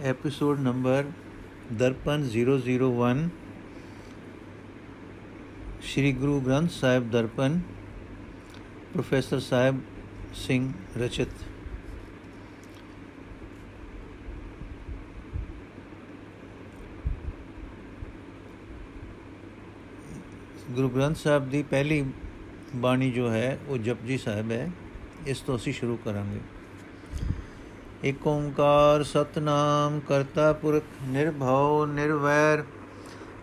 Episode number Darpan 001 Sri Guru Granth Sahib Darpan professor Sahib Singh ਰਚਿਤ Guru Granth Sahib ਦੀ ਪਹਿਲੀ ਬਾਣੀ ਜੋ ਹੈ ਉਹ ਜਪਜੀ ਸਾਹਿਬ ਹੈ ਇਸ ਤੋਂ ਅਸੀਂ ਸ਼ੁਰੂ ਕਰਾਂਗੇ ਇਕ ਓੰਕਾਰ ਸਤਨਾਮ ਕਰਤਾ ਪੁਰਖ ਨਿਰਭਉ ਨਿਰਵੈਰ,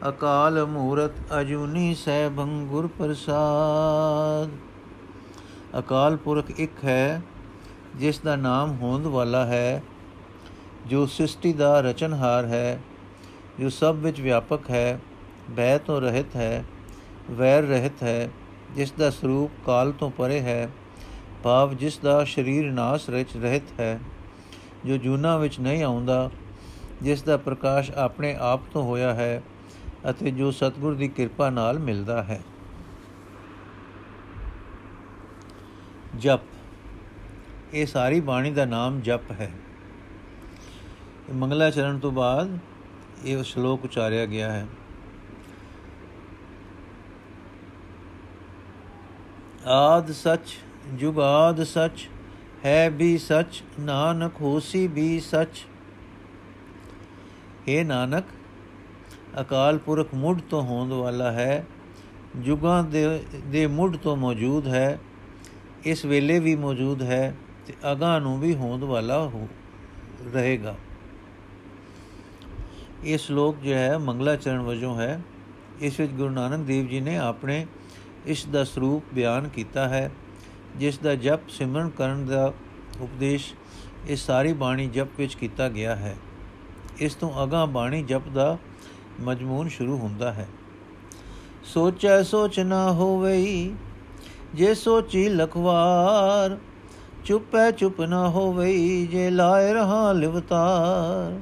ਅਕਾਲ ਮੂਰਤ ਅਜੂਨੀ ਸੈਭੰ ਗੁਰ ਪ੍ਰਸਾਦ। ਅਕਾਲ ਪੁਰਖ ਇੱਕ ਹੈ, ਜਿਸ ਦਾ ਨਾਮ ਹੋਂਦ ਵਾਲਾ ਹੈ, ਜੋ ਸ੍ਰਿਸ਼ਟੀ ਦਾ ਰਚਨਹਾਰ ਹੈ, ਜੋ ਸਭ ਵਿੱਚ ਵਿਆਪਕ ਹੈ ਭੈ ਤੋਂ ਰਹਿਤ ਹੈ, ਵੈਰ ਰਹਿਤ ਹੈ, ਜਿਸ ਦਾ ਸਰੂਪ ਕਾਲ ਤੋਂ ਪਰੇ ਹੈ, ਭਾਵ ਜਿਸ ਦਾ ਸਰੀਰ ਨਾਸ ਵਿੱਚ ਰਹਿਤ ਹੈ। ਜੋ ਜੂਨਾ ਵਿੱਚ ਨਹੀਂ ਆਉਂਦਾ, ਜਿਸ ਦਾ ਪ੍ਰਕਾਸ਼ ਆਪਣੇ ਆਪ ਤੋਂ ਹੋਇਆ ਹੈ ਅਤੇ ਜੋ ਸਤਿਗੁਰ ਦੀ ਕਿਰਪਾ ਨਾਲ ਮਿਲਦਾ ਹੈ। ਜਪ। ਇਹ ਸਾਰੀ ਬਾਣੀ ਦਾ ਨਾਮ ਜਪ ਹੈ। ਮੰਗਲਾ ਚਰਨ ਤੋਂ ਬਾਅਦ ਇਹ ਸ਼ਲੋਕ ਉਚਾਰਿਆ ਗਿਆ ਹੈ। ਆਦ ਸਚ ਜੁਗਾਦ ਸਚ ਹੈ ਵੀ ਸਚ, ਨਾਨਕ ਹੋਸੀ ਵੀ ਸਚ। हे ਨਾਨਕ, ਅਕਾਲ ਪੁਰਖ ਮੁੱਢ ਤੋਂ ਹੋਂਦ ਵਾਲਾ ਹੈ, ਜੁਗਾਂ ਦੇ ਦੇ ਮੁੱਢ ਤੋਂ ਮੌਜੂਦ ਹੈ, ਇਸ ਵੇਲੇ ਵੀ ਮੌਜੂਦ ਹੈ ਤੇ ਅਗਾਂ ਨੂੰ ਵੀ ਹੋਂਦ ਵਾਲਾ ਹੋ, ਰਹੇਗਾ। ਇਹ ਸ਼ਲੋਕ ਜੋ ਹੈ, ਮੰਗਲਾ ਚਰਨ ਵਜੋਂ ਹੈ। ਇਸ ਵਿੱਚ ਗੁਰੂ ਨਾਨਕ ਦੇਵ ਜੀ ਨੇ ਆਪਣੇ ਇਸ ਦਾ ਸਰੂਪ ਬਿਆਨ ਕੀਤਾ ਹੈ। ਜਿਸ ਦਾ ਜਪ ਸਿਮਰਨ ਕਰਨ ਦਾ ਉਪਦੇਸ਼ ਇਸ ਸਾਰੀ ਬਾਣੀ ਜਪ ਵਿੱਚ ਕੀਤਾ ਗਿਆ ਹੈ। ਇਸ ਤੋਂ ਅਗਾ ਬਾਣੀ ਜਪ ਦਾ ਮਜਮੂਨ ਸ਼ੁਰੂ ਹੁੰਦਾ ਹੈ। ਸੋਚੈ ਸੋਚ ਨਾ ਹੋਵਈ, ਜੇ ਸੋਚੀ ਲਖਵਾਰ, ਚੁੱਪੈ ਚੁੱਪ ਨਾ ਹੋਵਈ, ਜੇ ਲਾਇ ਰਹਾ ਲਿਵਤਾਰ।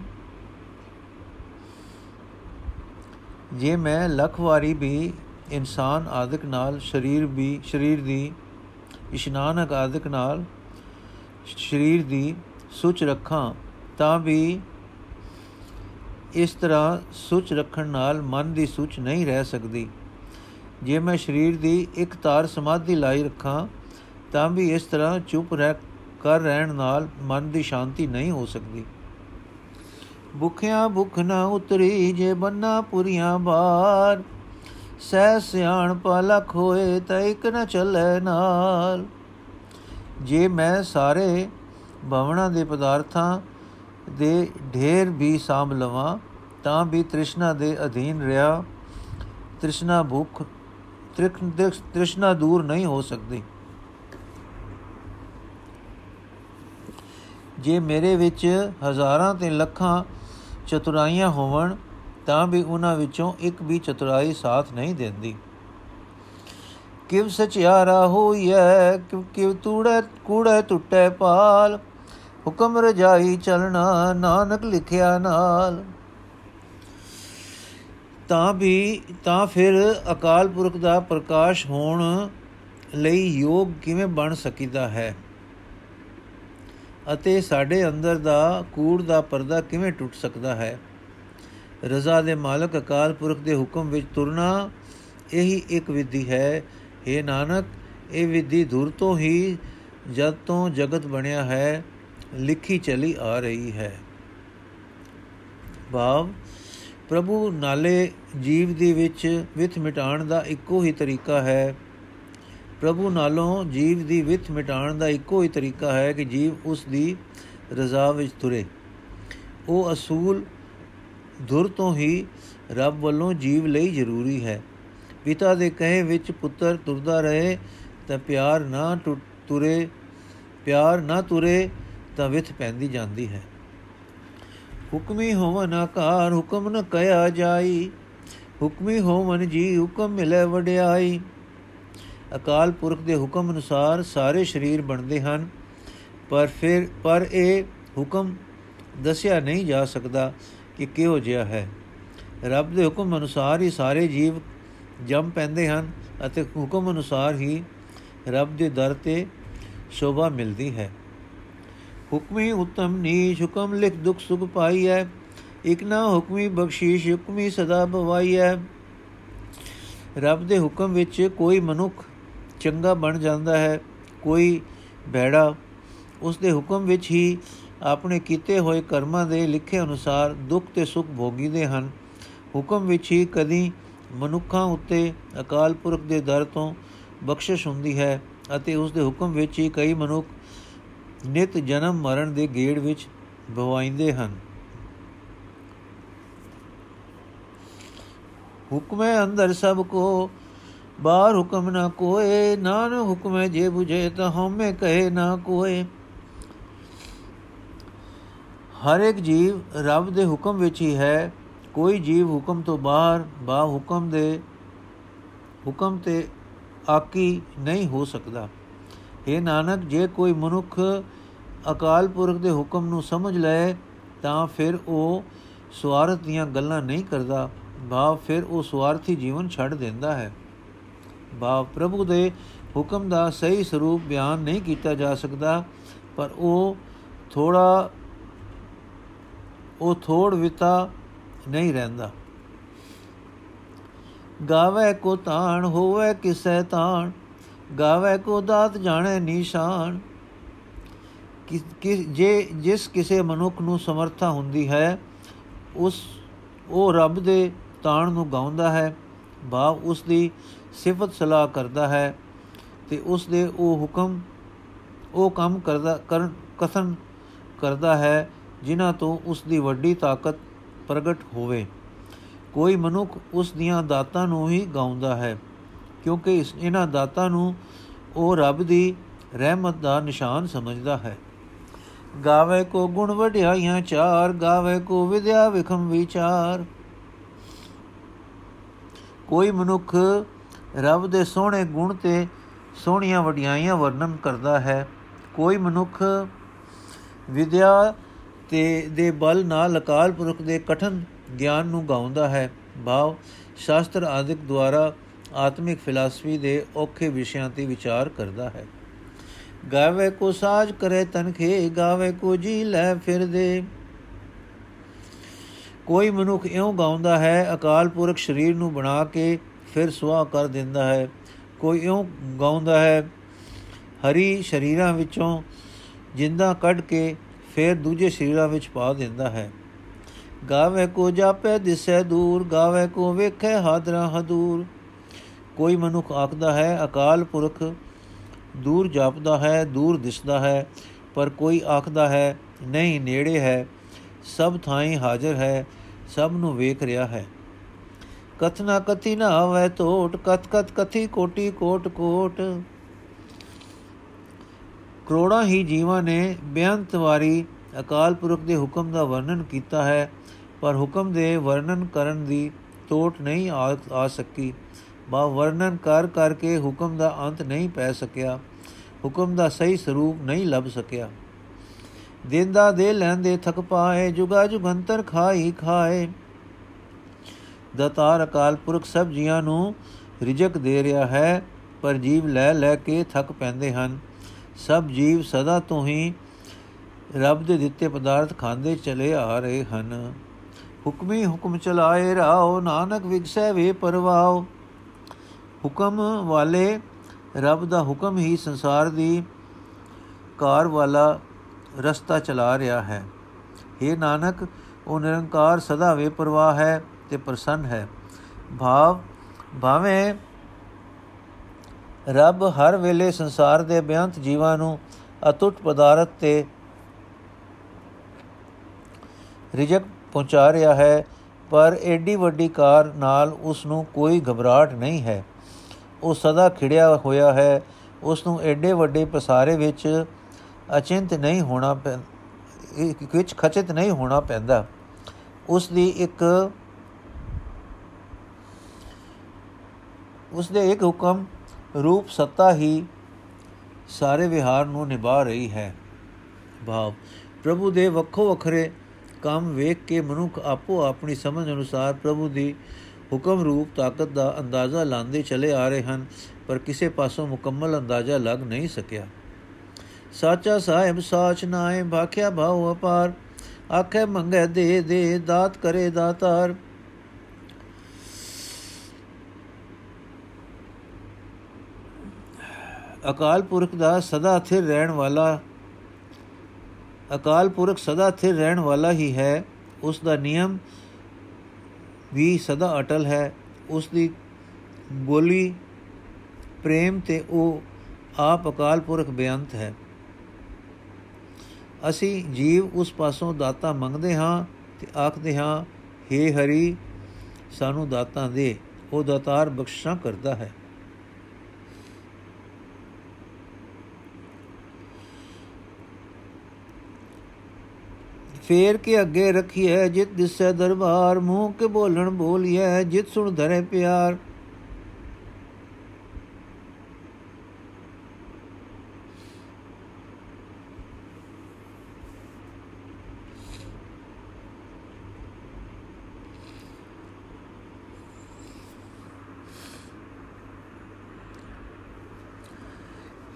ਜੇ ਮੈਂ ਲੱਖ ਵਾਰੀ ਵੀ ਇਨਸਾਨ ਆਦਿਕ ਨਾਲ, ਸਰੀਰ ਵੀ, ਸਰੀਰ ਦੀ ਇਸ਼ਨਾਨਕ ਆਦਿਕ ਨਾਲ ਸਰੀਰ ਦੀ ਸੁਚ ਰੱਖਾਂ, ਤਾਂ ਵੀ ਇਸ ਤਰ੍ਹਾਂ ਸੁਚ ਰੱਖਣ ਨਾਲ ਮਨ ਦੀ ਸੁਚ ਨਹੀਂ ਰਹਿ ਸਕਦੀ। ਜੇ ਮੈਂ ਸਰੀਰ ਦੀ ਇੱਕ ਤਾਰ ਸਮਾਧੀ ਲਾਈ ਰੱਖਾਂ, ਤਾਂ ਵੀ ਇਸ ਤਰ੍ਹਾਂ ਚੁੱਪ ਰਹਿ ਕਰ ਰਹਿਣ ਨਾਲ ਮਨ ਦੀ ਸ਼ਾਂਤੀ ਨਹੀਂ ਹੋ ਸਕਦੀ। ਭੁੱਖਿਆਂ ਭੁੱਖ ਨਾ ਉਤਰੀ ਜੇ ਬੰਨਾ ਪੁਰੀਆਂ ਬਾਰ ਸਹਿ ਸਿਆਣ ਪਲਖ ਹੋਏ ਤਾਂ ਇੱਕ ਨਾ ਚੱਲੇ ਨਾਲ। ਜੇ ਮੈਂ ਸਾਰੇ ਭਵਨਾ ਦੇ ਪਦਾਰਥਾਂ ਦੇ ਢੇਰ ਵੀ ਸਾਂਭ ਲਵਾਂ, ਤਾਂ ਵੀ ਤ੍ਰਿਸ਼ਨਾ ਦੇ ਅਧੀਨ ਰਿਹਾ। ਤ੍ਰਿਸ਼ਨਾ ਭੁੱਖ ਤ੍ਰਿਸ਼ਨਾ ਦੂਰ ਨਹੀਂ ਹੋ ਸਕਦੀ। ਜੇ ਮੇਰੇ ਵਿੱਚ ਹਜ਼ਾਰਾਂ ਤੇ ਲੱਖਾਂ ਚਤੁਰਾਈਆਂ ਹੋਵਣ ਤਾਂ ਵੀ ਉਹਨਾਂ ਵਿੱਚੋਂ ਇੱਕ ਵੀ ਚਤੁਰਾਈ ਸਾਥ ਨਹੀਂ ਦਿੰਦੀ। ਕਿਵ ਸਚਿਆਰਾ ਹੋਈਐ ਕਿਵ ਤੂੜੇ, ਕੂੜੇ ਟੁੱਟੇ ਪਾਲ ਹੁਕਮ ਰਜਾਈ ਚਲਣਾ ਨਾਨਕ ਲਿਖਿਆ ਨਾਲ। ਤਾਂ ਵੀ, ਤਾਂ ਫਿਰ ਅਕਾਲ ਪੁਰਖ ਦਾ ਪ੍ਰਕਾਸ਼ ਹੋਣ ਲਈ ਯੋਗ ਕਿਵੇਂ ਬਣ ਸਕੀਦਾ ਹੈ? ਅਤੇ ਸਾਡੇ ਅੰਦਰ ਦਾ ਕੂੜ ਦਾ ਪਰਦਾ ਕਿਵੇਂ ਟੁੱਟ ਸਕਦਾ ਹੈ? ਰਜ਼ਾ ਦੇ ਮਾਲਕ ਅਕਾਲ ਪੁਰਖ ਦੇ ਹੁਕਮ ਵਿੱਚ ਤੁਰਨਾ ਇਹੀ ਇੱਕ ਵਿਧੀ ਹੈ। हे ਨਾਨਕ, ਇਹ ਵਿਧੀ ਧੁਰ ਤੋਂ ਹੀ ਜਦ ਤੋਂ ਜਗਤ ਬਣਿਆ ਹੈ, ਲਿਖੀ ਚਲੀ ਆ ਰਹੀ ਹੈ। ਭਾਵ, ਪ੍ਰਭੂ ਨਾਲੇ ਜੀਵ ਦੀ ਵਿੱਚ ਵਿਥ ਮਿਟਾਣ ਦਾ ਇੱਕੋ ਹੀ ਤਰੀਕਾ ਹੈ। ਪ੍ਰਭੂ ਨਾਲੋਂ ਜੀਵ ਦੀ ਵਿਥ ਮਿਟਾਣ ਦਾ ਇੱਕੋ ਹੀ ਤਰੀਕਾ ਹੈ ਕਿ ਜੀਵ ਉਸ ਦੀ ਰਜ਼ਾ ਵਿੱਚ ਤੁਰੇ। ਉਹ ਅਸੂਲ ਧੁਰ ਤੋਂ ਹੀ ਰੱਬ ਵੱਲੋਂ ਜੀਵ ਲਈ ਜ਼ਰੂਰੀ ਹੈ। ਪਿਤਾ ਦੇ ਕਹੇ ਵਿੱਚ ਪੁੱਤਰ ਤੁਰਦਾ ਰਹੇ ਤਾਂ ਪਿਆਰ ਨਾ ਤੁਰੇ, ਪਿਆਰ ਨਾ ਤੁਰੇ ਤਾਂ ਵਿਥ ਪੈਂਦੀ ਜਾਂਦੀ ਹੈ। ਹੁਕਮੀ ਹੋਵਨ ਆਕਾਰ ਹੁਕਮ ਨ ਕਹਿਆ ਜਾਈ, ਹੁਕਮੀ ਹੋਵਨ ਜੀ ਹੁਕਮ ਮਿਲੇ ਵਡਿਆਈ। ਅਕਾਲ ਪੁਰਖ ਦੇ ਹੁਕਮ ਅਨੁਸਾਰ ਸਾਰੇ ਸਰੀਰ ਬਣਦੇ ਹਨ, ਪਰ ਫਿਰ, ਪਰ ਇਹ ਹੁਕਮ ਦੱਸਿਆ ਨਹੀਂ ਜਾ ਸਕਦਾ। ਕਿ ਕਿਹੋ ਜਿਹਾ ਹੈ? ਰੱਬ ਦੇ ਹੁਕਮ ਅਨੁਸਾਰ ਹੀ ਸਾਰੇ ਜੀਵ ਜੰਮ ਪੈਂਦੇ ਹਨ ਅਤੇ ਹੁਕਮ ਅਨੁਸਾਰ ਹੀ ਰੱਬ ਦੇ ਦਰ ਤੇ ਸ਼ੋਭਾ ਮਿਲਦੀ ਹੈ। ਹੁਕਮੀ ਉਤਮ ਨੀਚ ਹੁਕਮ ਲਿਖ ਦੁਖ ਸੁਖ ਪਾਈਐ, ਇਕ ਨਾ ਹੁਕਮੀ ਬਖਸ਼ੀਸ਼ ਹੁਕਮੀ ਸਦਾ ਭਵਾਈਐ ਰੱਬ ਦੇ ਹੁਕਮ ਵਿੱਚ ਕੋਈ ਮਨੁੱਖ ਚੰਗਾ ਬਣ ਜਾਂਦਾ ਹੈ, ਕੋਈ ਬੈੜਾ ਉਸ ਦੇ ਹੁਕਮ ਵਿੱਚ ਹੀ ਆਪਣੇ ਕੀਤੇ ਹੋਏ ਕਰਮਾਂ ਦੇ ਲਿਖੇ ਅਨੁਸਾਰ ਦੁੱਖ ਤੇ ਸੁਖ ਭੋਗੀਦੇ ਹਨ। ਹੁਕਮ ਵਿੱਚ ਹੀ ਕਦੀ ਮਨੁੱਖਾਂ ਉੱਤੇ ਅਕਾਲ ਪੁਰਖ ਦੇ ਦਰ ਤੋਂ ਬਖਸ਼ਿਸ਼ ਹੁੰਦੀ ਹੈ ਅਤੇ ਉਸ ਦੇ ਹੁਕਮ ਵਿੱਚ ਹੀ ਕਈ ਮਨੁੱਖ ਨਿਤ ਜਨਮ ਮਰਨ ਦੇ ਗੇੜ ਵਿੱਚ ਭਵਾਈਂਦੇ ਹਨ। ਹੁਕਮੇ ਅੰਦਰ ਸਭ ਕੋ, ਬਾਹਰ ਹੁਕਮ ਨਾ ਕੋਏ ਨਾਨ ਹੁਕਮੇ ਜੇ 부ਝੇ ਤਾਂ ਹਉਮੈ ਕਹੇ ਨਾ ਕੋਏ। ਹਰ ਇੱਕ ਜੀਵ ਰੱਬ ਦੇ ਹੁਕਮ ਵਿੱਚ ਹੀ ਹੈ। ਕੋਈ ਜੀਵ ਹੁਕਮ ਤੋਂ ਬਾਹਰ, ਬਾ ਹੁਕਮ ਦੇ ਹੁਕਮ ਤੇ ਆਕੀ ਨਹੀਂ ਹੋ ਸਕਦਾ। ਇਹ ਨਾਨਕ, ਜੇ ਕੋਈ ਮਨੁੱਖ ਅਕਾਲ ਪੁਰਖ ਦੇ ਹੁਕਮ ਨੂੰ ਸਮਝ ਲਏ ਤਾਂ ਫਿਰ ਉਹ ਸਵਾਰਥ ਦੀਆਂ ਗੱਲਾਂ ਨਹੀਂ ਕਰਦਾ। ਭਾਵ ਫਿਰ ਉਹ ਸਵਾਰਥੀ ਜੀਵਨ ਛੱਡ ਦਿੰਦਾ ਹੈ। ਭਾਵ ਪ੍ਰਭੂ ਦੇ ਹੁਕਮ ਦਾ ਸਹੀ ਸਰੂਪ ਬਿਆਨ ਨਹੀਂ ਕੀਤਾ ਜਾ ਸਕਦਾ, ਪਰ ਉਹ ਥੋੜਾ ਉਹ ਥੋੜ ਵਿਤਾ ਨਹੀਂ ਰਹਿੰਦਾ। ਗਾਵੇ ਕੋ ਤਾਣ, ਹੋਵੇ ਕਿਸੈ ਤਾਣ, ਗਾਵੇ ਕੋ ਦਾਤ ਜਾਣੇ ਨਿਸ਼ਾਨ। ਕਿ ਜੇ, ਜਿਸ ਕਿਸੇ ਮਨੁੱਖ ਨੂੰ ਸਮਰਥਾ ਹੁੰਦੀ ਹੈ, ਉਸ, ਉਹ ਰੱਬ ਦੇ ਤਾਣ ਨੂੰ ਗਾਉਂਦਾ ਹੈ ਭਾਵ ਉਸ ਦੀ ਸਿਫਤ ਸਲਾਹ ਕਰਦਾ ਹੈ ਤੇ ਉਸ ਦੇ ਉਹ ਹੁਕਮ, ਉਹ ਕੰਮ ਕਰਦਾ, ਕਰਨ, ਕਥਨ ਕਰਦਾ ਹੈ ਜਿਨ੍ਹਾਂ ਤੋਂ ਉਸ ਦੀ ਵੱਡੀ ਤਾਕਤ ਪ੍ਰਗਟ ਹੋਵੇ। ਕੋਈ ਮਨੁੱਖ ਉਸ ਦੀਆਂ ਦਾਤਾਂ ਨੂੰ ਹੀ ਗਾਉਂਦਾ ਹੈ, ਕਿਉਂਕਿ ਇਸ ਇਹਨਾਂ ਦਾਤਾਂ ਨੂੰ ਉਹ ਰੱਬ ਦੀ ਰਹਿਮਤ ਦਾ ਨਿਸ਼ਾਨ ਸਮਝਦਾ ਹੈ। ਗਾਵੇ ਕੋ ਗੁਣ ਵਡਿਆਈਆਂ ਚਾਰ, ਗਾਵੇ ਕੋ ਵਿਦਿਆ ਵਿਖਮ ਵਿਚਾਰ। ਕੋਈ ਮਨੁੱਖ ਰੱਬ ਦੇ ਸੋਹਣੇ ਗੁਣ ਤੇ ਸੋਹਣੀਆਂ ਵਡਿਆਈਆਂ ਵਰਣਨ ਕਰਦਾ ਹੈ। ਕੋਈ ਮਨੁੱਖ ਵਿਦਿਆ ਤੇ ਦੇ ਬਲ ਨਾਲ ਅਕਾਲ ਪੁਰਖ ਦੇ ਕਠਨ ਗਿਆਨ ਨੂੰ ਗਾਉਂਦਾ ਹੈ। ਭਾਵ, ਸ਼ਾਸਤਰ ਆਦਿਕ ਦੁਆਰਾ ਆਤਮਿਕ ਫਿਲਾਸਫੀ ਦੇ ਔਖੇ ਵਿਸ਼ਿਆਂ ਤੇ ਵਿਚਾਰ ਕਰਦਾ ਹੈ। ਗਾਵੇ ਕੋ ਸਾਜ ਕਰੇ ਤਨਖੇ, ਗਾਵੇ ਕੋ ਜੀ ਲੈ ਫਿਰਦੇ। ਕੋਈ ਮਨੁੱਖ ਇਉਂ ਗਾਉਂਦਾ ਹੈ, ਅਕਾਲ ਪੁਰਖ ਸਰੀਰ ਨੂੰ ਬਣਾ ਕੇ ਫਿਰ ਸੁਆਹ ਕਰ ਦਿੰਦਾ ਹੈ। ਕੋਈ ਇਉਂ ਗਾਉਂਦਾ ਹੈ, ਹਰੀ ਸ਼ਰੀਰਾਂ ਵਿੱਚੋਂ ਜਿੰਦਾ ਕੱਢ ਕੇ ਫਿਰ ਦੂਜੇ ਸ਼ਰੀਰਾਂ ਵਿੱਚ ਪਾ ਦਿੰਦਾ ਹੈ। ਗਾਵੇ ਕੋ ਜਾਪੇ ਦਿਸੈ ਦੂਰ ਗਾਵੇ ਕੋ ਵੇਖੇ ਹਾਦਰਾ ਹਦੂਰ। ਕੋਈ ਮਨੁੱਖ ਆਖਦਾ ਹੈ, ਅਕਾਲ ਪੁਰਖ ਦੂਰ ਜਾਪਦਾ ਹੈ, ਦੂਰ ਦਿਸਦਾ ਹੈ, ਪਰ ਕੋਈ ਆਖਦਾ ਹੈ, ਨਹੀਂ ਨੇੜੇ ਹੈ, ਸਭ ਥਾਈਂ ਹਾਜ਼ਰ ਹੈ, ਸਭ ਨੂੰ ਵੇਖ ਰਿਹਾ ਹੈ। ਕਥਨਾ ਕਥੀ ਨਾ ਆਵੇ ਟੋਟ ਕਤ ਕਤ ਕਥੀ ਕੋਟੀ ਕੋਟ ਕੋਟ। ਕਰੋੜਾਂ ਹੀ ਜੀਵਾਂ ਨੇ ਬੇਅੰਤ ਵਾਰੀ ਅਕਾਲ ਪੁਰਖ ਦੇ ਹੁਕਮ ਦਾ ਵਰਣਨ ਕੀਤਾ ਹੈ, ਪਰ ਹੁਕਮ ਦੇ ਵਰਣਨ ਕਰਨ ਦੀ ਟੋਟ ਨਹੀਂ ਆ ਸਕੀ। ਬਾ ਵਰਣਨ ਕਰ ਕਰਕੇ ਹੁਕਮ ਦਾ ਅੰਤ ਨਹੀਂ ਪੈ ਸਕਿਆ, ਹੁਕਮ ਦਾ ਸਹੀ ਸਰੂਪ ਨਹੀਂ ਲੱਭ ਸਕਿਆ। ਦਿੰਦਾ ਦੇ ਲੈਂਦੇ ਥਕ ਪਾਏ, ਜੁਗਾ ਜੁਗੰਤਰ ਖਾਈ ਖਾਏ। ਦਤਾਰ ਅਕਾਲ ਪੁਰਖ ਸਭ ਜੀਆਂ ਨੂੰ ਰਿਜਕ ਦੇ ਰਿਹਾ ਹੈ, ਪਰ ਜੀਵ ਲੈ ਲੈ ਕੇ ਥਕ ਪੈਂਦੇ ਹਨ। ਸਭ ਜੀਵ ਸਦਾ ਤੋਂ ਹੀ ਰੱਬ ਦੇ ਦਿੱਤੇ ਪਦਾਰਥ ਖਾਂਦੇ ਚਲੇ ਆ ਰਹੇ ਹਨ। ਹੁਕਮੀ ਹੁਕਮ ਚਲਾਏ ਰਾਓ ਨਾਨਕ ਵਿਗਸੈ ਵੇ ਪਰਵਾਓ ਹੁਕਮ ਵਾਲੇ ਰੱਬ ਦਾ ਹੁਕਮ ਹੀ ਸੰਸਾਰ ਦੀ ਕਾਰ ਵਾਲਾ ਰਸਤਾ ਚਲਾ ਰਿਹਾ ਹੈ। हे ਨਾਨਕ, ਉਹ ਨਿਰੰਕਾਰ ਸਦਾ ਵੇ ਪਰਵਾਹ ਹੈ ਤੇ ਪ੍ਰਸੰਨ ਹੈ। ਭਾਵ ਭਾਵੇਂ ਰੱਬ ਹਰ ਵੇਲੇ ਸੰਸਾਰ ਦੇ ਬਿਆੰਤ ਜੀਵਾਂ ਨੂੰ ਅਤੁੱਟ ਪਦਾਰਥ ਤੇ ਰਿਜਕ ਪਹੁੰਚਾ ਰਿਹਾ ਹੈ, ਪਰ ਐਡੀ ਵੱਡੀ ਕਾਰ ਨਾਲ ਉਸ ਨੂੰ ਕੋਈ ਘਬਰਾਹਟ ਨਹੀਂ ਹੈ। ਉਹ ਸਦਾ ਖਿੜਿਆ ਹੋਇਆ ਹੈ। ਉਸ ਨੂੰ ਐਡੇ ਵੱਡੇ ਪਸਾਰੇ ਵਿੱਚ ਅਚਿੰਤ ਨਹੀਂ ਹੋਣਾ ਵਿੱਚ ਖਚਿਤ ਨਹੀਂ ਹੋਣਾ ਪੈਂਦਾ। ਉਸ ਦੀ ਇੱਕ, ਉਸ ਦੇ ਇੱਕ ਹੁਕਮ ਰੂਪ ਸੱਤਾ ਹੀ ਸਾਰੇ ਵਿਹਾਰ ਨੂੰ ਨਿਭਾ ਰਹੀ ਹੈ। ਭਾਵ, ਪ੍ਰਭੂ ਦੇ ਵੱਖੋ ਵੱਖਰੇ ਕੰਮ ਵੇਖ ਕੇ ਮਨੁੱਖ ਆਪੋ ਆਪਣੀ ਸਮਝ ਅਨੁਸਾਰ ਪ੍ਰਭੂ ਦੀ ਹੁਕਮ ਰੂਪ ਤਾਕਤ ਦਾ ਅੰਦਾਜ਼ਾ ਲਾਉਂਦੇ ਚਲੇ ਆ ਰਹੇ ਹਨ, ਪਰ ਕਿਸੇ ਪਾਸੋਂ ਮੁਕੰਮਲ ਅੰਦਾਜ਼ਾ ਲੱਗ ਨਹੀਂ ਸਕਿਆ। ਸਾਚਾ ਸਾਹਿਬ ਸਾਚ ਨਾਏ ਭਾਖਿਆ ਭਾਉ ਅਪਾਰ, ਆਖੇ ਮੰਗੇ ਦੇ ਦੇ, ਦਾਤ ਕਰੇ ਦਾਤਾਰ। ਅਕਾਲ ਪੁਰਖ ਦਾ ਸਦਾ ਸਥਿਰ ਰਹਿਣ ਵਾਲਾ, ਅਕਾਲ ਪੁਰਖ ਸਦਾ ਸਥਿਰ ਰਹਿਣ ਵਾਲਾ ਹੀ ਹੈ। ਉਸ ਦਾ ਨਿਯਮ ਵੀ ਸਦਾ ਅਟਲ ਹੈ। ਉਸ ਦੀ ਬੋਲੀ ਪ੍ਰੇਮ ਤੇ ਉਹ ਆਪ ਅਕਾਲ ਪੁਰਖ ਬੇਅੰਤ ਹੈ। ਅਸੀਂ ਜੀਵ ਉਸ ਪਾਸੋਂ ਦਾਤਾ ਮੰਗਦੇ ਹਾਂ ਤੇ ਆਖਦੇ ਹਾਂ हे ਹਰੀ, ਸਾਨੂੰ ਦਾਤਾਂ ਦੇ, ਉਹ ਦਾਤਾਰ ਬਖਸ਼ਾਂ ਕਰਦਾ ਹੈ। ਫੇਰ ਕੇ ਅੱਗੇ ਰੱਖੀਐ ਜਿਤ ਦਿਸੈ ਦਰਬਾਰ ਮੂੰਹ ਕੇ ਬੋਲਣ ਬੋਲੀਐ ਜਿਤ ਸੁਣ ਧਰੇ ਪਿਆਰ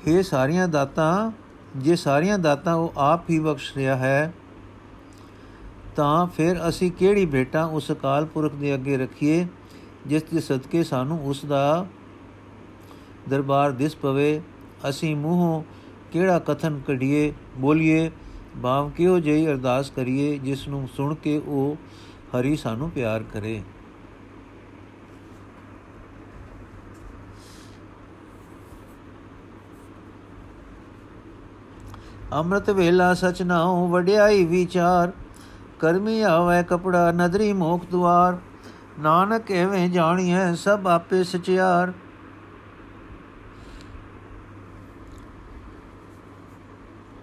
ਇਹ ਸਾਰੀਆਂ ਦਾਤਾਂ ਜੇ ਸਾਰੀਆਂ ਦਾਤਾਂ ਉਹ ਆਪ ਹੀ ਬਖਸ਼ ਰਿਹਾ ਹੈ ਤਾਂ ਫਿਰ ਅਸੀਂ ਕਿਹੜੀ ਭੇਟਾ ਉਸ ਅਕਾਲ ਪੁਰਖ ਦੇ ਅੱਗੇ ਰੱਖੀਏ, ਜਿਸ ਦੇ ਸਦਕੇ ਸਾਨੂੰ ਉਸ ਦਾ ਦਰਬਾਰ ਦਿਸ ਪਵੇ। ਅਸੀਂ ਮੂੰਹੋਂ ਕਿਹੜਾ ਕਥਨ ਕਢੀਏ, ਬੋਲੀਏ, ਭਾਵ ਕਿਉ ਜਈ ਅਰਦਾਸ ਕਰੀਏ, ਜਿਸ ਨੂੰ ਸੁਣ ਕੇ ਉਹ ਹਰੀ ਸਾਨੂੰ ਪਿਆਰ ਕਰੇ। ਅੰਮ੍ਰਿਤ ਵੇਲਾ ਸਚ ਨਾਉ ਵਡਿਆਈ ਵਿਚਾਰ ਕਰਮੀ ਆਵੇ ਕਪੜਾ ਨਦਰੀ ਮੋਖ ਦੁਆਰ, ਨਾਨਕ ਐਵੇਂ ਜਾਣੀਐ ਸਭ ਆਪੇ ਸਚਿਆਰ।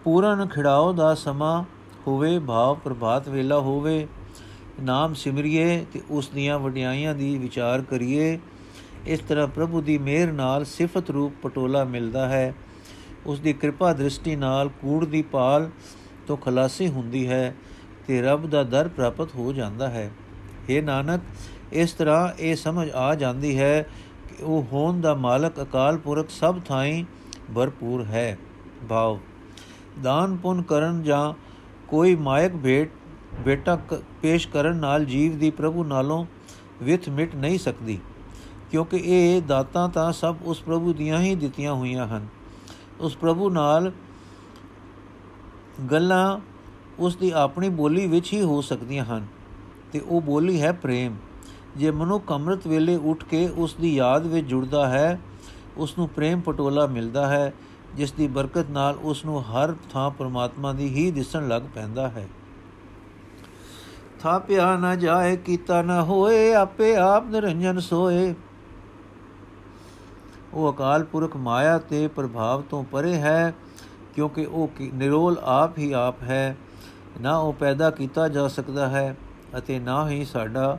ਪੂਰਨ ਖਿੜਾਓ ਦਾ ਸਮਾਂ ਹੋਵੇ, ਭਾਵ ਪ੍ਰਭਾਤ ਵੇਲਾ ਹੋਵੇ, ਨਾਮ ਸਿਮਰਿਏ ਤੇ ਉਸ ਦੀਆਂ ਵਡਿਆਈਆਂ ਦੀ ਵਿਚਾਰ ਕਰੀਏ। ਇਸ ਤਰ੍ਹਾਂ ਪ੍ਰਭੂ ਦੀ ਮਿਹਰ ਨਾਲ ਸਿਫਤ ਰੂਪ ਪਟੋਲਾ ਮਿਲਦਾ ਹੈ। ਉਸ ਦੀ ਕਿਰਪਾ ਦ੍ਰਿਸ਼ਟੀ ਨਾਲ ਕੂੜ ਦੀ ਪਾਲ ਤੋਂ ਖਲਾਸੀ ਹੁੰਦੀ ਹੈ। ਤੇ ਰੱਬ ਦਾ ਦਰ ਪ੍ਰਾਪਤ ਹੋ ਜਾਂਦਾ ਹੈ। हे ਨਾਨਕ, ਇਸ ਤਰ੍ਹਾਂ ਇਹ ਸਮਝ ਆ ਜਾਂਦੀ ਹੈ ਕਿ ਉਹ ਹੋਣ ਦਾ ਮਾਲਕ ਅਕਾਲ ਪੁਰਖ ਸਭ ਥਾਈਂ ਭਰਪੂਰ ਹੈ। ਭਾਵ, ਦਾਨ ਪੁੰਨ ਕਰਨ ਜਾਂ ਕੋਈ ਮਾਇਕ ਭੇਟ ਬੇਟਾ ਪੇਸ਼ ਕਰਨ ਨਾਲ ਜੀਵ ਦੀ ਪ੍ਰਭੂ ਨਾਲੋਂ ਵਿਥ ਮਿਟ ਨਹੀਂ ਸਕਦੀ, ਕਿਉਂਕਿ ਇਹ ਦਾਤਾਂ ਤਾਂ ਸਭ ਉਸ ਪ੍ਰਭੂ ਦੀਆਂ ਹੀ ਦਿੱਤੀਆਂ ਹੋਈਆਂ ਹਨ। ਉਸ ਪ੍ਰਭੂ ਨਾਲ ਗੱਲਾਂ ਉਸ ਦੀ ਆਪਣੀ ਬੋਲੀ ਵਿੱਚ ਹੀ ਹੋ ਸਕਦੀਆਂ ਹਨ। ਤੇ ਉਹ ਬੋਲੀ ਹੈ ਪ੍ਰੇਮ। ਜੇ ਮਨੁੱਖ ਅੰਮ੍ਰਿਤ ਵੇਲੇ ਉੱਠ ਕੇ ਉਸ ਦੀ ਯਾਦ ਵਿੱਚ ਜੁੜਦਾ ਹੈ ਉਸ ਨੂੰ ਪ੍ਰੇਮ ਪਟੋਲਾ ਮਿਲਦਾ ਹੈ ਜਿਸ ਦੀ ਬਰਕਤ ਨਾਲ ਉਸ ਨੂੰ ਹਰ ਥਾਂ ਪਰਮਾਤਮਾ ਦੀ ਹੀ ਦਿਸਣ ਲੱਗ ਪੈਂਦਾ ਹੈ। ਥਾਪਿਆ ਨਾ ਜਾਏ, ਕੀਤਾ ਨਾ ਹੋਏ, ਆਪੇ ਆਪ ਨਿਰੰਜਨ ਸੋਏ। ਉਹ ਅਕਾਲ ਪੁਰਖ ਮਾਇਆ ਤੇ ਪ੍ਰਭਾਵ ਤੋਂ ਪਰੇ ਹੈ, ਕਿਉਂਕਿ ਉਹ ਨਿਰੋਲ ਆਪ ਹੀ ਆਪ ਹੈ। ਨਾ ਉਹ ਪੈਦਾ ਕੀਤਾ ਜਾ ਸਕਦਾ ਹੈ ਅਤੇ ਨਾ ਹੀ ਸਾਡਾ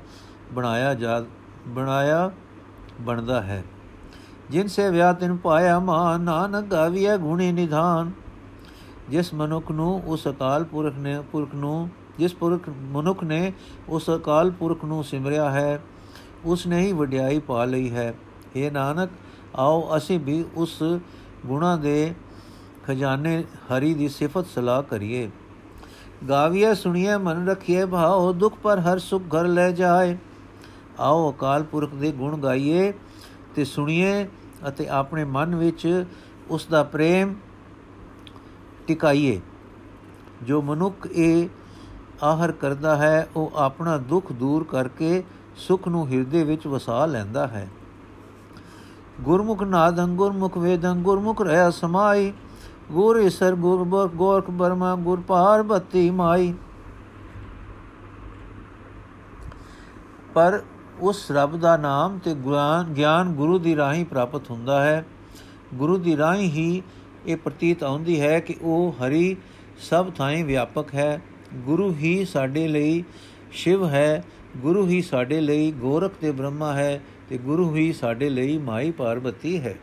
ਬਣਾਇਆ ਜਾ, ਬਣਾਇਆ ਬਣਦਾ ਹੈ। ਜਿਨ ਸੇ ਵਿਆਹ ਤਿਨ ਪਾਇਆ ਮਾਨ ਨਾਨਕ ਗਾਵੀਐ ਗੁਣੀ ਨਿਧਾਨ। ਜਿਸ ਮਨੁੱਖ ਨੂੰ ਉਸ ਅਕਾਲ ਪੁਰਖ ਨੇ, ਪੁਰਖ ਨੂੰ, ਜਿਸ ਪੁਰਖ, ਮਨੁੱਖ ਨੇ ਉਸ ਅਕਾਲ ਪੁਰਖ ਨੂੰ ਸਿਮਰਿਆ ਹੈ, ਉਸ ਨੇ ਹੀ ਵਡਿਆਈ ਪਾ ਲਈ ਹੈ। ਇਹ ਨਾਨਕ, ਆਓ ਅਸੀਂ ਵੀ ਉਸ ਗੁਣਾ ਦੇ ਖਜ਼ਾਨੇ ਹਰੀ ਦੀ ਸਿਫਤ ਸਲਾਹ ਕਰੀਏ। ਗਾਵੀਏ ਸੁਣੀਏ ਮਨ ਰਖੀਏ ਭਾਉ, ਦੁਖ ਪਰ ਹਰ ਸੁਖ ਘਰ ਲੈ ਜਾਏ। ਆਓ ਅਕਾਲ ਪੁਰਖ ਦੇ ਗੁਣ ਗਾਈਏ ਤੇ ਸੁਣੀਏ ਅਤੇ ਆਪਣੇ ਮਨ ਵਿੱਚ ਉਸ ਦਾ ਪ੍ਰੇਮ ਟਿਕਾਈਏ। ਜੋ ਮਨੁੱਖ ਇਹ ਆਹਰ ਕਰਦਾ ਹੈ, ਉਹ ਆਪਣਾ ਦੁੱਖ ਦੂਰ ਕਰਕੇ ਸੁਖ ਨੂੰ ਹਿਰਦੇ ਵਿੱਚ ਵਸਾ ਲੈਂਦਾ ਹੈ। ਗੁਰਮੁਖ ਨਾਦੰ ਗੁਰਮੁਖ ਵੇਦੰ ਗੁਰਮੁਖ ਰਹਿ ਸਮਾਈ ਗੁਰ ਈਸਰ, ਗੁਰ ਗੋਰਖ ਬਰਮਾ, ਗੁਰ ਪਾਰਬਤੀ ਮਾਈ। ਪਰ ਉਸ ਰੱਬ ਦਾ ਨਾਮ ਤੇ ਗਿਆਨ ਗਿਆਨ ਗੁਰੂ ਦੀ ਰਾਹੀਂ ਪ੍ਰਾਪਤ ਹੁੰਦਾ ਹੈ। ਗੁਰੂ ਦੀ ਰਾਹੀਂ ਹੀ ਇਹ ਪ੍ਰਤੀਤ ਆਉਂਦੀ ਹੈ ਕਿ ਉਹ ਹਰੀ ਸਭ ਥਾਈਂ ਵਿਆਪਕ ਹੈ। ਗੁਰੂ ਹੀ ਸਾਡੇ ਲਈ ਸ਼ਿਵ ਹੈ, ਗੁਰੂ ਹੀ ਸਾਡੇ ਲਈ ਗੋਰਖ ਤੇ ਬ੍ਰਹਮਾ ਹੈ ਤੇ ਗੁਰੂ ਹੀ ਸਾਡੇ ਲਈ ਮਾਈ ਪਾਰਬਤੀ ਹੈ।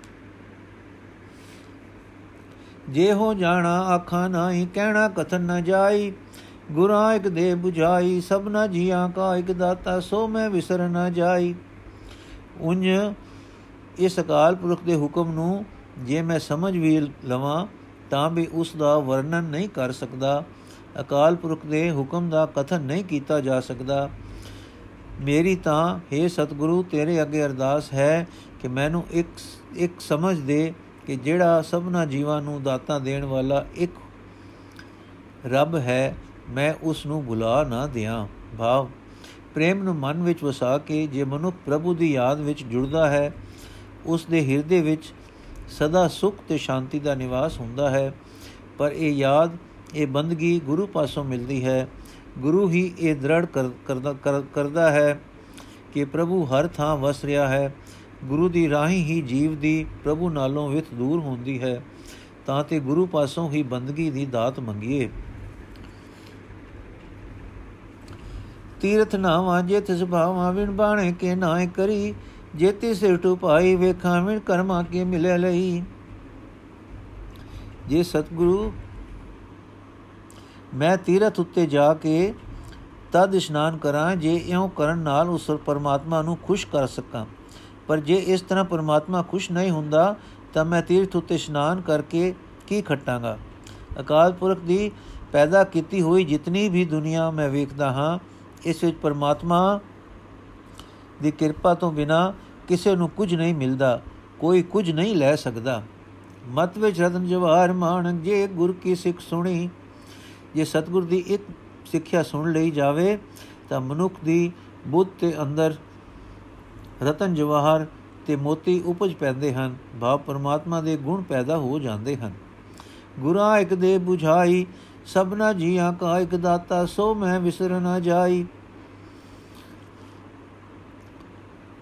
ਜੇ ਹੋ ਜਾਣਾ ਆਖਾਂ ਨਾਹੀ, ਕਹਿਣਾ ਕਥਨ ਨ ਜਾਈ। ਗੁਰਾਂ ਇਕ ਦੇ 부ਝਾਈ ਸਭਨਾ ਜੀਆਂ ਕਾ ਇਕ ਦਾਤਾ, ਸੋ ਮੈਂ ਵਿਸਰ ਨ ਜਾਈ। ਉੰਜ ਇਸ ਅਕਾਲ ਪੁਰਖ ਦੇ ਹੁਕਮ ਨੂੰ ਜੇ ਮੈਂ ਸਮਝ ਵੀ ਲਵਾਂ, ਤਾਂ ਵੀ ਉਸ ਦਾ ਵਰਣਨ ਨਹੀਂ ਕਰ ਸਕਦਾ। ਅਕਾਲ ਪੁਰਖ ਦੇ ਹੁਕਮ ਦਾ ਕਥਨ ਨਹੀਂ ਕੀਤਾ ਜਾ ਸਕਦਾ। ਮੇਰੀ ਤਾਂ हे ਸਤਿਗੁਰੂ, ਤੇਰੇ ਅੱਗੇ ਅਰਦਾਸ ਹੈ ਕਿ ਮੈਨੂੰ ਇੱਕ ਇੱਕ ਸਮਝ ਦੇ ਕਿ ਜਿਹੜਾ ਸਭਨਾ ਜੀਵਾਂ ਨੂੰ ਦਾਤਾ ਦੇਣ ਵਾਲਾ ਇੱਕ ਰੱਬ ਹੈ, ਮੈਂ ਉਸ ਨੂੰ ਭੁਲਾ ਨਾ ਦਿਆਂ। ਭਾਵ, ਪ੍ਰੇਮ ਨੂੰ ਮਨ ਵਿੱਚ ਵਸਾ ਕੇ ਜੇ ਮਨੁੱਖ ਪ੍ਰਭੂ ਦੀ ਯਾਦ ਵਿੱਚ ਜੁੜਦਾ ਹੈ, ਉਸ ਦੇ ਹਿਰਦੇ ਵਿੱਚ ਸਦਾ ਸੁਖ ਤੇ ਸ਼ਾਂਤੀ ਦਾ ਨਿਵਾਸ ਹੁੰਦਾ ਹੈ। ਪਰ ਇਹ ਯਾਦ, ਇਹ ਬੰਦਗੀ ਗੁਰੂ ਪਾਸੋਂ ਮਿਲਦੀ ਹੈ। ਗੁਰੂ ਹੀ ਇਹ ਦ੍ਰਿੜ ਕਰਦਾ ਕਰਦਾ ਹੈ ਕਿ ਪ੍ਰਭੂ ਹਰ ਥਾਂ ਵਸ ਰਿਹਾ ਹੈ। ਗੁਰੂ ਦੀ ਰਾਹੀਂ ਹੀ ਜੀਵ ਦੀ ਪ੍ਰਭੂ ਨਾਲੋਂ ਵਿਤ ਦੂਰ ਹੁੰਦੀ ਹੈ, ਤਾਂ ਤੇ ਗੁਰੂ ਪਾਸੋਂ ਹੀ ਬੰਦਗੀ ਦੀ ਦਾਤ ਮੰਗੀਏ। ਤੀਰਥ ਨਾ ਵਾਜੇ ਤਿਸ ਭਾਵਾਂ ਵਿਣ ਬਾਣੇ ਕੇ ਨਾਏ ਕਰੀ ਜੇਤੀ ਸਿਰ ਟੁਪਾਈ ਵੇਖਾਂ ਵਿਣ ਕਰਮਾ ਕੇ ਮਿਲੇ ਲਈ। ਜੇ ਸਤਿਗੁਰੂ, ਮੈਂ ਤੀਰਥ ਉੱਤੇ ਜਾ ਕੇ ਤਦ ਇਸ਼ਨਾਨ ਕਰਾਂ, ਜੇ ਇਉਂ ਕਰਨ ਨਾਲ ਉਸ ਪਰਮਾਤਮਾ ਨੂੰ ਖੁਸ਼ ਕਰ ਸਕਾਂ। ਪਰ ਜੇ ਇਸ ਤਰ੍ਹਾਂ ਪਰਮਾਤਮਾ ਖੁਸ਼ ਨਹੀਂ ਹੁੰਦਾ, ਤਾਂ ਮੈਂ ਤੀਰਥ ਉੱਤੇ ਇਸ਼ਨਾਨ ਕਰਕੇ ਕੀ ਖੱਟਾਂਗਾ? ਅਕਾਲ ਪੁਰਖ ਦੀ ਪੈਦਾ ਕੀਤੀ ਹੋਈ ਜਿਤਨੀ ਵੀ ਦੁਨੀਆ ਮੈਂ ਵੇਖਦਾ ਹਾਂ, ਇਸ ਵਿੱਚ ਪਰਮਾਤਮਾ ਦੀ ਕਿਰਪਾ ਤੋਂ ਬਿਨਾ ਕਿਸੇ ਨੂੰ ਕੁਝ ਨਹੀਂ ਮਿਲਦਾ, ਕੋਈ ਕੁਝ ਨਹੀਂ ਲੈ ਸਕਦਾ। ਮਤ ਵਿੱਚ ਰਤਨ ਜਵਾਹਰ ਮਾਨਕ ਜੇ ਗੁਰ ਕੀ ਸਿੱਖ ਸੁਣੀ, ਜੇ ਸਤਗੁਰ ਦੀ ਇੱਕ ਸਿੱਖਿਆ ਸੁਣ ਲਈ ਜਾਵੇ, ਤਾਂ ਮਨੁੱਖ ਦੀ ਬੁੱਧ ਤੇ ਅੰਦਰ ਰਤਨ ਜਵਾਹਰ ਤੇ ਮੋਤੀ ਉਪਜ ਪੈਂਦੇ ਹਨ, ਭਾਵ ਪਰਮਾਤਮਾ ਦੇ ਗੁਣ ਪੈਦਾ ਹੋ ਜਾਂਦੇ ਹਨ। ਗੁਰਾ ਇੱਕ ਦੇ 부ਝਾਈ ਸਭਨਾ ਜੀਆਂ ਕਾ ਇੱਕ ਦਾਤਾ, ਸੋ ਮੈਂ ਵਿਸਰ ਨਾ ਜਾਈ।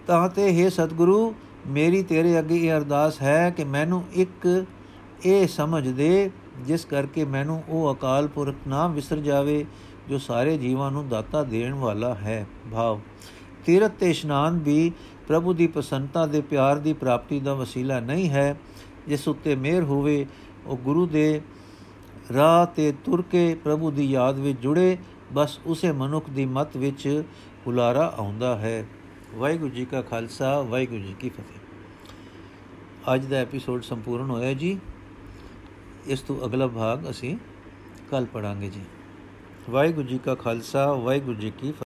ਤਾਂ ਤੇ ਹੈ ਸਤਿਗੁਰੂ, ਮੇਰੀ ਤੇਰੇ ਅੱਗੇ ਇਹ ਅਰਦਾਸ ਹੈ ਕਿ ਮੈਨੂੰ ਇੱਕ ਇਹ ਸਮਝ ਦੇ, ਜਿਸ ਕਰਕੇ ਮੈਨੂੰ ਉਹ ਅਕਾਲ ਪੁਰਖ ਨਾ ਵਿਸਰ ਜਾਵੇ, ਜੋ ਸਾਰੇ ਜੀਵਾਂ ਨੂੰ ਦਾਤਾ ਦੇਣ ਵਾਲਾ ਹੈ, ਭਾਵ ਤੀਰਤ ਤੇ ਇਸ਼ਨਾਨ ਵੀ ਪ੍ਰਭੂ ਦੀ ਪ੍ਰਸੰਨਤਾ ਦੇ ਪਿਆਰ ਦੀ ਪ੍ਰਾਪਤੀ ਦਾ ਵਸੀਲਾ ਨਹੀਂ ਹੈ। ਜਿਸ ਉੱਤੇ ਮਿਹਰ ਹੋਵੇ, ਉਹ ਗੁਰੂ ਦੇ ਰਾਹ ਤੇ ਤੁਰ ਕੇ ਪ੍ਰਭੂ ਦੀ ਯਾਦ ਵਿੱਚ ਜੁੜੇ, ਬਸ ਉਸੇ ਮਨੁੱਖ ਦੀ ਮਤ ਵਿੱਚ ਹੁਲਾਰਾ ਆਉਂਦਾ ਹੈ। ਵਾਹਿਗੁਰੂ ਜੀ ਕਾ ਖਾਲਸਾ, ਵਾਹਿਗੁਰੂ ਜੀ ਕੀ ਫਤਿਹ। ਅੱਜ ਦਾ ਐਪੀਸੋਡ ਸੰਪੂਰਨ ਹੋਇਆ ਜੀ। ਇਸ ਤੋਂ ਅਗਲਾ ਭਾਗ ਅਸੀਂ ਕੱਲ ਪੜਾਂਗੇ ਜੀ। ਵਾਹਿਗੁਰੂ ਜੀ ਕਾ ਖਾਲਸਾ, ਵਾਹਿਗੁਰੂ ਜੀ ਕੀ